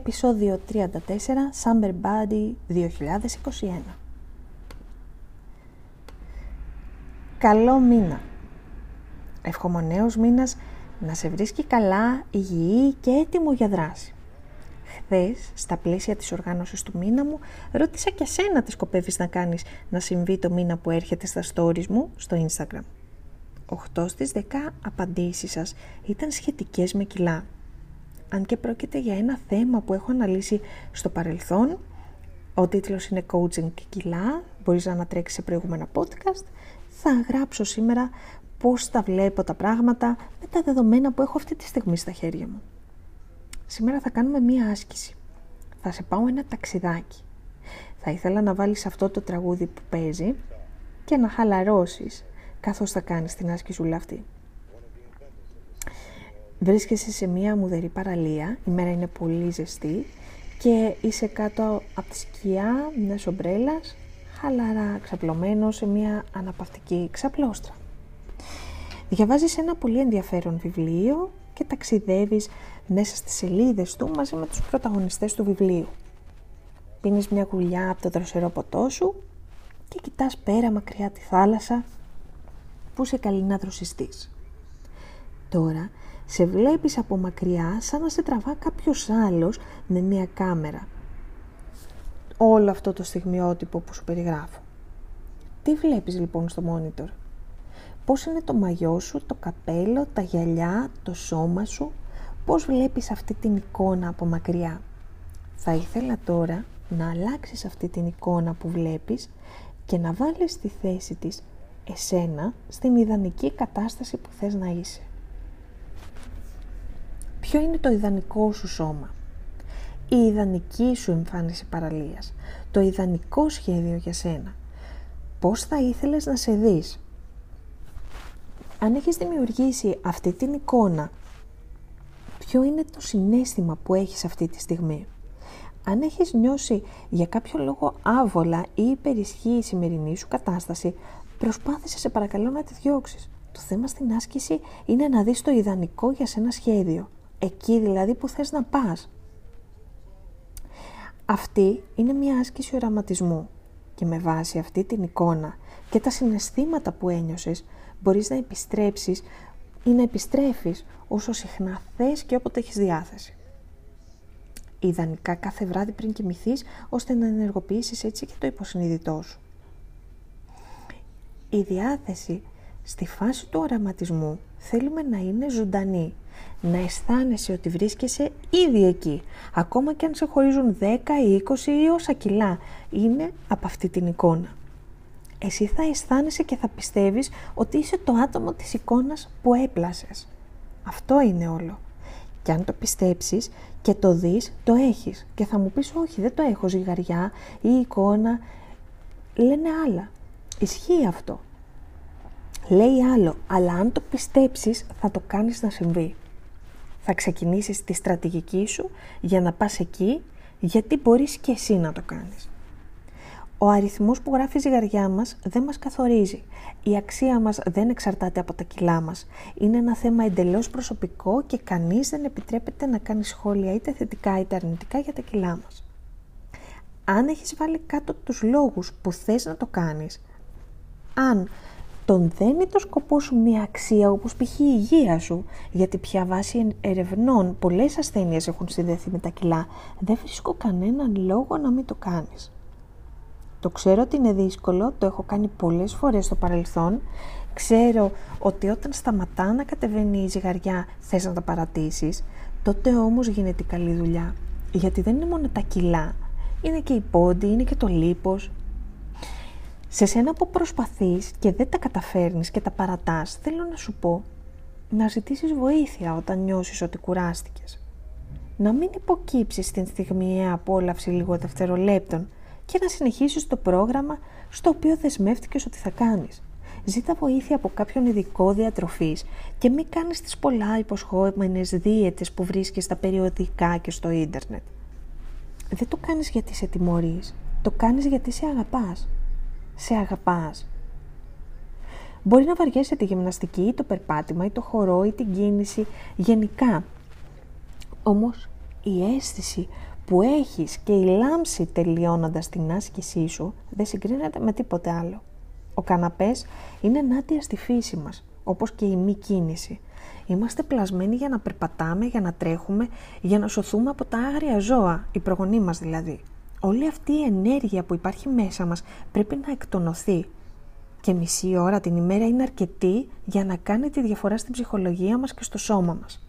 επεισόδιο 34, Summer Body 2021. Καλό μήνα. Εύχομαι ο νέος μήνας να σε βρίσκει καλά, υγιή και έτοιμο για δράση. Χθες, στα πλαίσια της οργάνωσης του μήνα μου, ρώτησα και σένα τι σκοπεύεις να κάνεις να συμβεί το μήνα που έρχεται στα stories μου στο Instagram. 8 στις 10 απαντήσεις σας ήταν σχετικές με κιλά αν και πρόκειται για ένα θέμα που έχω αναλύσει στο παρελθόν. Ο τίτλος είναι Coaching και κιλά, μπορείς να ανατρέξεις σε προηγούμενα podcast. Θα γράψω σήμερα πώς τα βλέπω τα πράγματα με τα δεδομένα που έχω αυτή τη στιγμή στα χέρια μου. Σήμερα θα κάνουμε μία άσκηση. Θα σε πάω ένα ταξιδάκι. Θα ήθελα να βάλεις αυτό το τραγούδι που παίζει και να χαλαρώσεις καθώς θα κάνεις την άσκηση αυτή. Βρίσκεσαι σε μία μουδερή παραλία, η μέρα είναι πολύ ζεστή και είσαι κάτω από τη σκιά μιας ομπρέλας, χαλαρά ξαπλωμένος σε μία αναπαυτική ξαπλώστρα. Διαβάζεις ένα πολύ ενδιαφέρον βιβλίο και ταξιδεύεις μέσα στις σελίδες του μαζί με τους πρωταγωνιστές του βιβλίου. Πίνεις μια γουλιά από το δροσερό ποτό σου και κοιτάς πέρα μακριά τη θάλασσα που σε καλεί να δροσιστείς. Τώρα σε βλέπεις από μακριά σαν να σε τραβά κάποιος άλλος με μια κάμερα. Όλο αυτό το στιγμιότυπο που σου περιγράφω. Τι βλέπεις λοιπόν στο monitor; Πώς είναι το μαγιό σου, το καπέλο, τα γυαλιά, το σώμα σου; Πώς βλέπεις αυτή την εικόνα από μακριά; Θα ήθελα τώρα να αλλάξεις αυτή την εικόνα που βλέπεις και να βάλεις στη θέση της εσένα στην ιδανική κατάσταση που θες να είσαι. Ποιο είναι το ιδανικό σου σώμα; Η ιδανική σου εμφάνιση παραλίας. Το ιδανικό σχέδιο για σένα. Πώς θα ήθελες να σε δεις; Αν έχεις δημιουργήσει αυτή την εικόνα, ποιο είναι το συνέστημα που έχεις αυτή τη στιγμή; Αν έχεις νιώσει για κάποιο λόγο άβολα ή υπερισχύει η σημερινή σου κατάσταση, προσπάθησε σε παρακαλώ να τη διώξεις. Το θέμα στην άσκηση είναι να δεις το ιδανικό για σένα σχέδιο εκεί δηλαδή που θες να πας. Αυτή είναι μια άσκηση οραματισμού και με βάση αυτή την εικόνα και τα συναισθήματα που ένιωσες μπορείς να επιστρέψεις ή να επιστρέφεις όσο συχνά θες και όποτε έχεις διάθεση. Ιδανικά κάθε βράδυ πριν κοιμηθείς ώστε να ενεργοποιήσεις έτσι και το υποσυνείδητό σου. Η διάθεση στη φάση του οραματισμού θέλουμε να είναι ζωντανή να αισθάνεσαι ότι βρίσκεσαι ήδη εκεί. Ακόμα και αν σε χωρίζουν 10 ή 20 ή όσα κιλά είναι από αυτή την εικόνα. Εσύ θα αισθάνεσαι και θα πιστεύεις ότι είσαι το άτομο της εικόνας που έπλασες. Αυτό είναι όλο. Και αν το πιστέψεις και το δεις, το έχεις. Και θα μου πεις όχι δεν το έχω ζυγαριά ή εικόνα. Λένε άλλα. Ισχύει αυτό. Λέει άλλο, αλλά αν το πιστέψεις θα το κάνεις να συμβεί θα ξεκινήσεις τη στρατηγική σου για να πας εκεί, γιατί μπορείς και εσύ να το κάνεις. Ο αριθμός που γράφει η ζυγαριά μας δεν μας καθορίζει. Η αξία μας δεν εξαρτάται από τα κιλά μας. Είναι ένα θέμα εντελώς προσωπικό και κανείς δεν επιτρέπεται να κάνει σχόλια είτε θετικά είτε αρνητικά για τα κιλά μας. Αν έχεις βάλει κάτω τους λόγους που θες να το κάνεις, αν τον δένει το σκοπό σου μια αξία όπως π.χ. η υγεία σου, γιατί πια βάσει ερευνών πολλές ασθένειες έχουν συνδεθεί με τα κιλά, δεν βρίσκω κανέναν λόγο να μην το κάνεις. Το ξέρω ότι είναι δύσκολο, το έχω κάνει πολλές φορές στο παρελθόν, ξέρω ότι όταν σταματά να κατεβαίνει η ζυγαριά θες να τα παρατήσεις, τότε όμως γίνεται καλή δουλειά, γιατί δεν είναι μόνο τα κιλά, είναι και η πόντι, είναι και το λίπος, σε σένα που προσπαθείς και δεν τα καταφέρνεις και τα παρατάς, θέλω να σου πω να ζητήσεις βοήθεια όταν νιώσεις ότι κουράστηκες. Να μην υποκύψεις στην στιγμιαία απόλαυση λίγο δευτερολέπτων και να συνεχίσεις το πρόγραμμα στο οποίο δεσμεύτηκες ότι θα κάνεις. Ζήτα βοήθεια από κάποιον ειδικό διατροφής και μην κάνεις τις πολλά υποσχόμενες δίαιτες που βρίσκεις στα περιοδικά και στο ίντερνετ. Δεν το κάνεις γιατί σε τιμωρείς, το κάνεις γιατί σε αγαπάς σε αγαπάς. Μπορεί να βαριέσαι τη γυμναστική ή το περπάτημα ή το χορό ή την κίνηση γενικά. Όμως η αίσθηση που έχεις και η λάμψη τελειώνοντας την άσκησή σου δεν συγκρίνεται με τίποτε άλλο. Ο καναπές είναι ενάντια στη φύση μας, όπως και η μη κίνηση. Είμαστε πλασμένοι για να περπατάμε, για να τρέχουμε, για να σωθούμε από τα άγρια ζώα, οι προγονείς μας δηλαδή. Όλη αυτή η ενέργεια που υπάρχει μέσα μας πρέπει να εκτονωθεί. Και μισή ώρα την ημέρα είναι αρκετή για να κάνει τη διαφορά στην ψυχολογία μας και στο σώμα μας.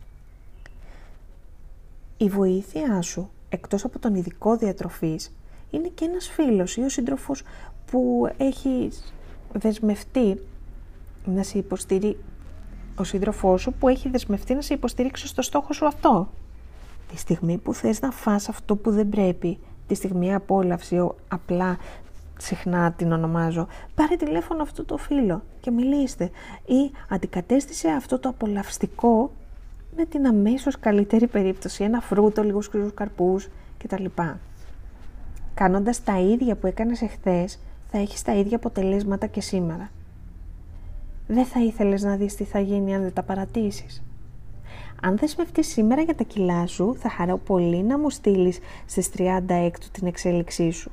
Η βοήθειά σου, εκτός από τον ειδικό διατροφής, είναι και ένας φίλος ή ο σύντροφος που έχει δεσμευτεί να σε υποστηρί... ο σύντροφός σου που έχει δεσμευτεί να σε υποστηρίξει στο στόχο σου αυτό. Τη στιγμή που θες να φας αυτό που δεν πρέπει, τη στιγμή απόλαυση, απλά συχνά την ονομάζω, πάρε τηλέφωνο αυτό το φίλο και μιλήστε ή αντικατέστησε αυτό το απολαυστικό με την αμέσως καλύτερη περίπτωση, ένα φρούτο, λίγους κρύους καρπούς κτλ. Κάνοντας τα ίδια που έκανες εχθές, θα έχεις τα ίδια αποτελέσματα και σήμερα. Δεν θα ήθελες να δεις τι θα γίνει αν δεν τα παρατήσεις. Αν δεσμευτείς σήμερα για τα κιλά σου, θα χαρώ πολύ να μου στείλεις στις 36 την εξέλιξή σου.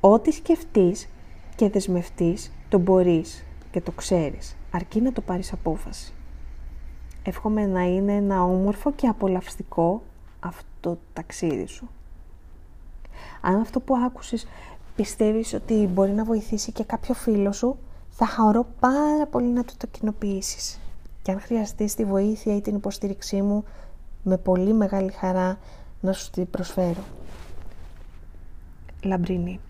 Ό,τι σκεφτείς και δεσμευτείς, το μπορείς και το ξέρεις, αρκεί να το πάρεις απόφαση. Εύχομαι να είναι ένα όμορφο και απολαυστικό αυτό το ταξίδι σου. Αν αυτό που άκουσες πιστεύεις ότι μπορεί να βοηθήσει και κάποιο φίλο σου, θα χαρώ πάρα πολύ να του το κοινοποιήσει. Και αν χρειαστείς τη βοήθεια ή την υποστήριξή μου, με πολύ μεγάλη χαρά να σου τη προσφέρω. Λαμπρινή.